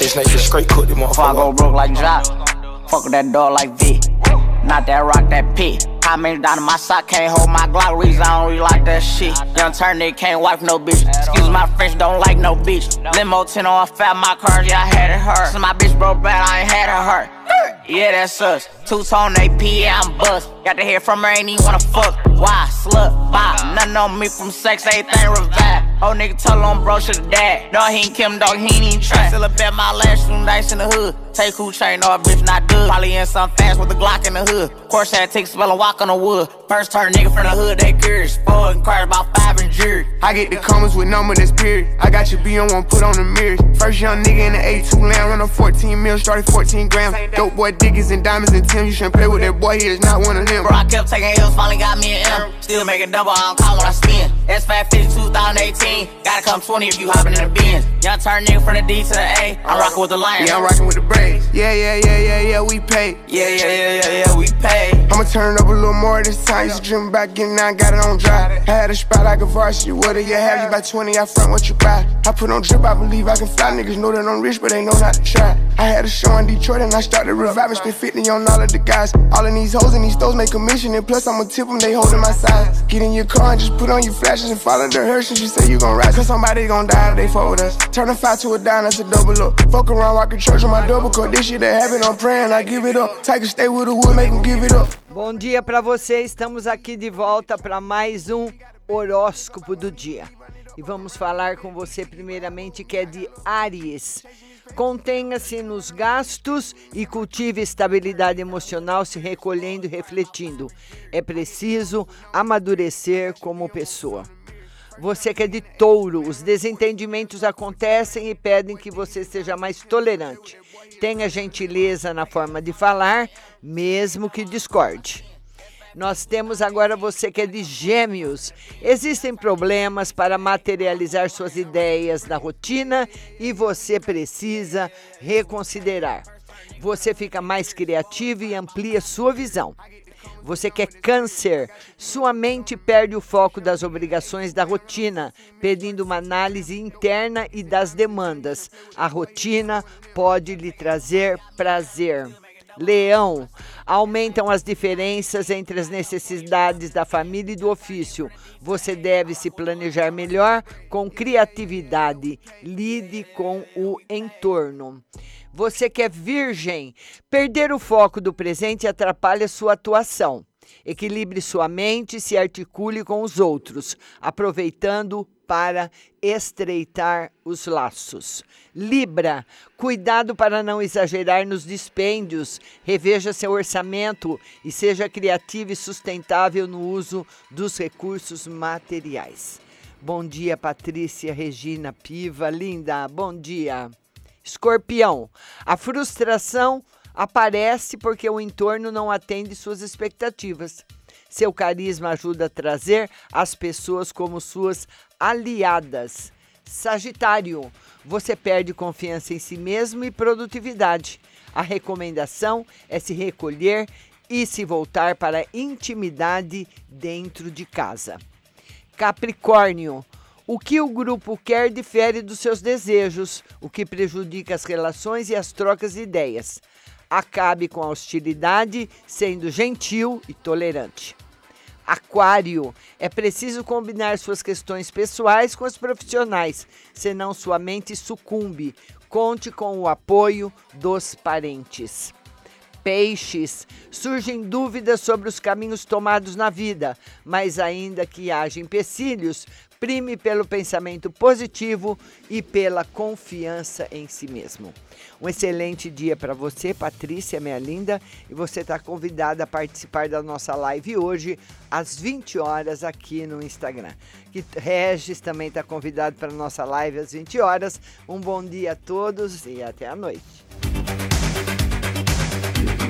six niggas straight cook them Before I go broke like Jock, fuck that dog like V. Not that rock, that P. How many down in my sock can't hold my Glock? Reason I don't really like that shit. Young turn nigga can't wipe no bitch. Excuse my French, don't like no bitch. Limo 10 on fat, my cars, yeah, I had it hurt. Since my bitch broke bad, I ain't had it hurt. Yeah, that's us. Two tone AP, yeah, I'm bust. Got to hear from her, ain't even wanna fuck. Why? Slut, bop. Nothing on me from sex, everything revive. Oh, nigga, tell him bro should've died. No, he ain't Kim, dog, he ain't even try. Still a bet my last two nights in the hood. Take who chain, no, a bitch not good. Probably in some fast with a Glock in the hood. Course had take spell and walk on the wood. First turn nigga from the hood, they curious. Four and cars about five and jury. I get the comments with number that's period. I got your B on one, put on the mirrors. First young nigga in the A2 land, run a 14 mil, started 14 grams. Dope boy diggies and diamonds and Tim. You shouldn't play with that boy, he is not one of them. Bro, I kept taking L's, finally got me an M. Still making double, I don't call when I spin. S550 2018. Gotta come 20 if you hopping in the Benz. Young turn nigga from the D to the A. I'm rocking with the Lions. Yeah, I'm rocking with the Braves. Yeah, yeah, yeah, yeah, yeah, we pay. Yeah, yeah, yeah, yeah, yeah, we turn up a little more this time. Used to dream about getting out, got it on dry. I had a spot like a varsity. What do you have? You buy 20, I front what you buy. I put on drip, I believe I can fly. Niggas know that I'm rich, but they know not to try. I had a show in Detroit and I started reviving. Spent 50 on all of the guys. All of these hoes and these stores make commission. And plus, I'ma tip them, they holding my size. Get in your car and just put on your flashes and follow the Hershey's. You say you gon' ride, cause somebody gon' die if they with us. Turn a five to a dime, that's a double up. Fuck around, walking church on my double cut. This shit that happen, I'm praying, I give it up. Tiger stay with the wood, make 'em give it up. Bom dia para você. Estamos aqui de volta para mais um horóscopo do dia. E vamos falar com você primeiramente que é de Áries. Contenha-se nos gastos e cultive estabilidade emocional, se recolhendo e refletindo. É preciso amadurecer como pessoa. Você que é de touro, os desentendimentos acontecem e pedem que você seja mais tolerante. Tenha gentileza na forma de falar, mesmo que discorde. Nós temos agora você que é de gêmeos. Existem problemas para materializar suas ideias na rotina e você precisa reconsiderar. Você fica mais criativo e amplia sua visão. Você quer câncer, sua mente perde o foco das obrigações da rotina, pedindo uma análise interna e das demandas. A rotina pode lhe trazer prazer. Leão, aumentam as diferenças entre as necessidades da família e do ofício. Você deve se planejar melhor com criatividade. Lide com o entorno. Você que é virgem, perder o foco do presente atrapalha sua atuação. Equilibre sua mente e se articule com os outros, aproveitando para estreitar os laços. Libra, cuidado para não exagerar nos dispêndios, reveja seu orçamento e seja criativo e sustentável no uso dos recursos materiais. Bom dia, Patrícia Regina Piva, linda, bom dia. Escorpião, a frustração aparece porque o entorno não atende suas expectativas. Seu carisma ajuda a trazer as pessoas como suas aliadas. Sagitário, você perde confiança em si mesmo e produtividade. A recomendação é se recolher e se voltar para a intimidade dentro de casa. Capricórnio, o que o grupo quer difere dos seus desejos, o que prejudica as relações e as trocas de ideias. Acabe com a hostilidade, sendo gentil e tolerante. Aquário, é preciso combinar suas questões pessoais com as profissionais, senão sua mente sucumbe. Conte com o apoio dos parentes. Peixes, surgem dúvidas sobre os caminhos tomados na vida, mas ainda que haja empecilhos, prime pelo pensamento positivo e pela confiança em si mesmo. Um excelente dia para você, Patrícia, minha linda, e você está convidada a participar da nossa live hoje às 20 horas aqui no Instagram. Que Regis também está convidado para a nossa live às 20 horas. Um bom dia a todos e até a noite. Thank you.